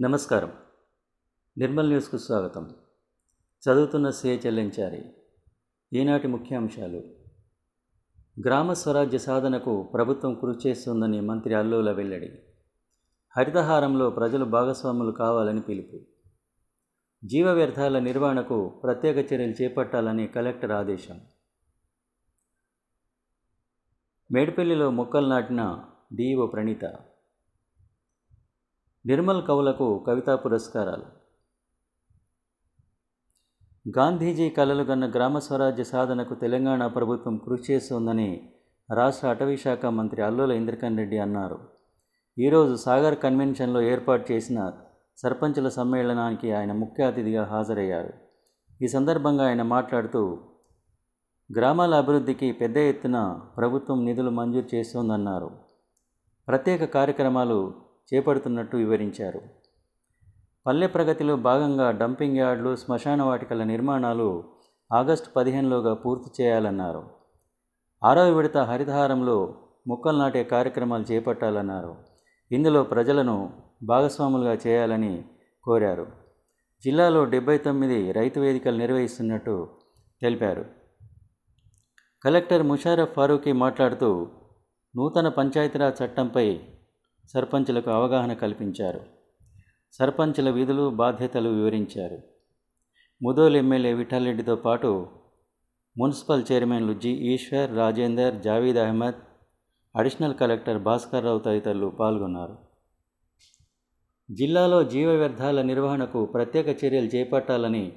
నమస్కారం. నిర్మల్ న్యూస్కు స్వాగతం. చదువుతున్న సే. చెల్లించారి ఈనాటి ముఖ్యాంశాలు. గ్రామ స్వరాజ్య సాధనకు ప్రభుత్వం కృషి చేస్తుందని మంత్రి అల్లుల వెల్లడి. హరితహారంలో ప్రజలు భాగస్వాములు కావాలని పిలుపు. జీవ వ్యర్థాల నిర్వహణకు ప్రత్యేక చర్యలు చేపట్టాలని కలెక్టర్ ఆదేశం. మేడిపల్లిలో మొక్కలు నాటిన D E O Praneetha. Nirmal కవులకు కవితా పురస్కారాలు. గాంధీజీ కలలు గన్న గ్రామ స్వరాజ్య సాధనకు తెలంగాణ ప్రభుత్వం కృషి చేస్తోందని రాష్ట్ర అటవీ శాఖ మంత్రి అల్లుల ఇంద్రకరణ్ రెడ్డి అన్నారు. ఈరోజు సాగర్ కన్వెన్షన్లో ఏర్పాటు చేసిన సర్పంచుల సమ్మేళనానికి ఆయన ముఖ్య అతిథిగా హాజరయ్యారు. ఈ సందర్భంగా ఆయన మాట్లాడుతూ గ్రామాల అభివృద్ధికి పెద్ద ఎత్తున ప్రభుత్వం నిధులు మంజూరు చేస్తోందన్నారు. ప్రత్యేక కార్యక్రమాలు చేపడుతున్నట్టు వివరించారు. పల్లె ప్రగతిలో భాగంగా డంపింగ్ యార్డులు శ్మశాన వాటికల నిర్మాణాలు ఆగస్టు పదిహేనులోగా పూర్తి చేయాలన్నారు. ఆరవ విడత హరితహారంలో మొక్కలు నాటే కార్యక్రమాలు చేపట్టాలన్నారు. ఇందులో ప్రజలను భాగస్వాములుగా చేయాలని కోరారు. జిల్లాలో డెబ్బై తొమ్మిది రైతు వేదికలు నిర్వహిస్తున్నట్టు తెలిపారు. కలెక్టర్ ముషారఫ్ ఫారూఖీ మాట్లాడుతూ నూతన పంచాయతీరాజ్ చట్టంపై సర్పంచులకు అవగాహన కల్పించారు. సర్పంచుల విధులు బాధ్యతలు వివరించారు. ముదోల్ ఎమ్మెల్యే విఠలరెడ్డితో పాటు మున్సిపల్ చైర్మన్లు G. Eshwar Rajender Javeed Ahmed additional collector Bhaskar Rao తదితరులు పాల్గొన్నారు. జిల్లాలో జీవ వ్యర్థాల నిర్వహణకు ప్రత్యేక చర్యలు చేపట్టాలని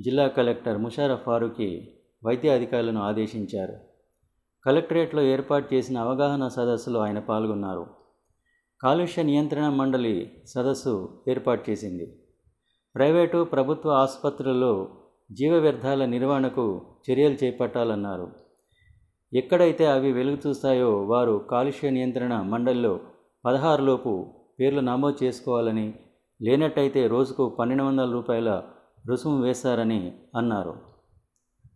జిల్లా కలెక్టర్ ముషారఫ్ ఫారూఖీ వైద్య అధికారులను ఆదేశించారు. కలెక్టరేట్లో ఏర్పాటు చేసిన అవగాహన సదస్సులో ఆయన పాల్గొన్నారు. కాలుష్య నియంత్రణ మండలి సదస్సు ఏర్పాటు చేసింది. ప్రైవేటు ప్రభుత్వ ఆసుపత్రుల్లో జీవ వ్యర్థాల నిర్వహణకు చర్యలు చేపట్టాలన్నారు. ఎక్కడైతే అవి వెలుగు చూస్తాయో వారు కాలుష్య నియంత్రణ మండలిలో పదహారులోపు పేర్లు నమోదు చేసుకోవాలని లేనట్టయితే రోజుకు పన్నెండు వందల రూపాయల రుసుము వేశారని అన్నారు.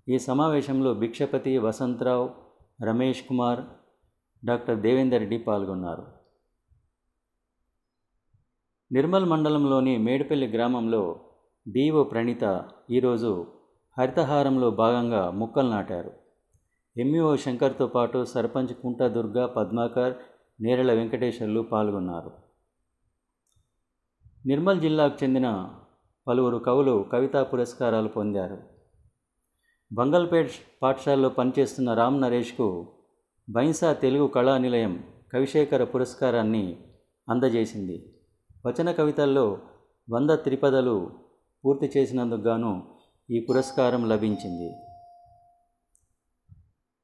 ఈ సమావేశంలో భిక్షపతి వసంతరావు రమేష్ కుమార్ డాక్టర్ దేవేందర్ రెడ్డి పాల్గొన్నారు. నిర్మల్ మండలంలోని మేడిపల్లి గ్రామంలో డిఓ ప్రణీత ఈరోజు హరితహారంలో భాగంగా మొక్కలు నాటారు. ఎంఈఓ శంకర్తో పాటు సర్పంచ్ కుంట దుర్గా పద్మాకర్ నేరళ వెంకటేశ్వర్లు పాల్గొన్నారు. నిర్మల్ జిల్లాకు చెందిన పలువురు కవులు కవితా పురస్కారాలు పొందారు. బంగల్పేట్ పాఠశాలలో పనిచేస్తున్న రామ్ నరేష్కు బైన్సా తెలుగు కళా నిలయం కవిశేఖర పురస్కారాన్ని అందజేసింది. వచన కవితల్లో వంద త్రిపదలు పూర్తి చేసినందుకు గాను ఈ పురస్కారం లభించింది.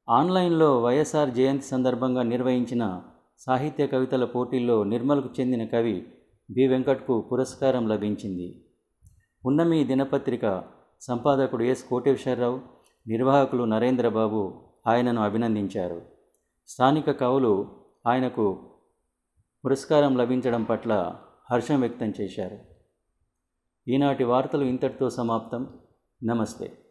ఆన్లైన్లో వైఎస్ఆర్ జయంతి సందర్భంగా నిర్వహించిన సాహిత్య కవితల పోటీల్లో నిర్మల్కు చెందిన కవి బి. వెంకట్కు పురస్కారం లభించింది. ఉన్నమి దినపత్రిక సంపాదకుడు ఎస్. కోటేశ్వరరావు నిర్వాహకులు నరేంద్రబాబు ఆయనను అభినందించారు. స్థానిక కవులు ఆయనకు పురస్కారం లభించడం పట్ల హర్షం వ్యక్తం చేశారు. ఈనాటి వార్తలు ఇంతటితో సమాప్తం. నమస్తే.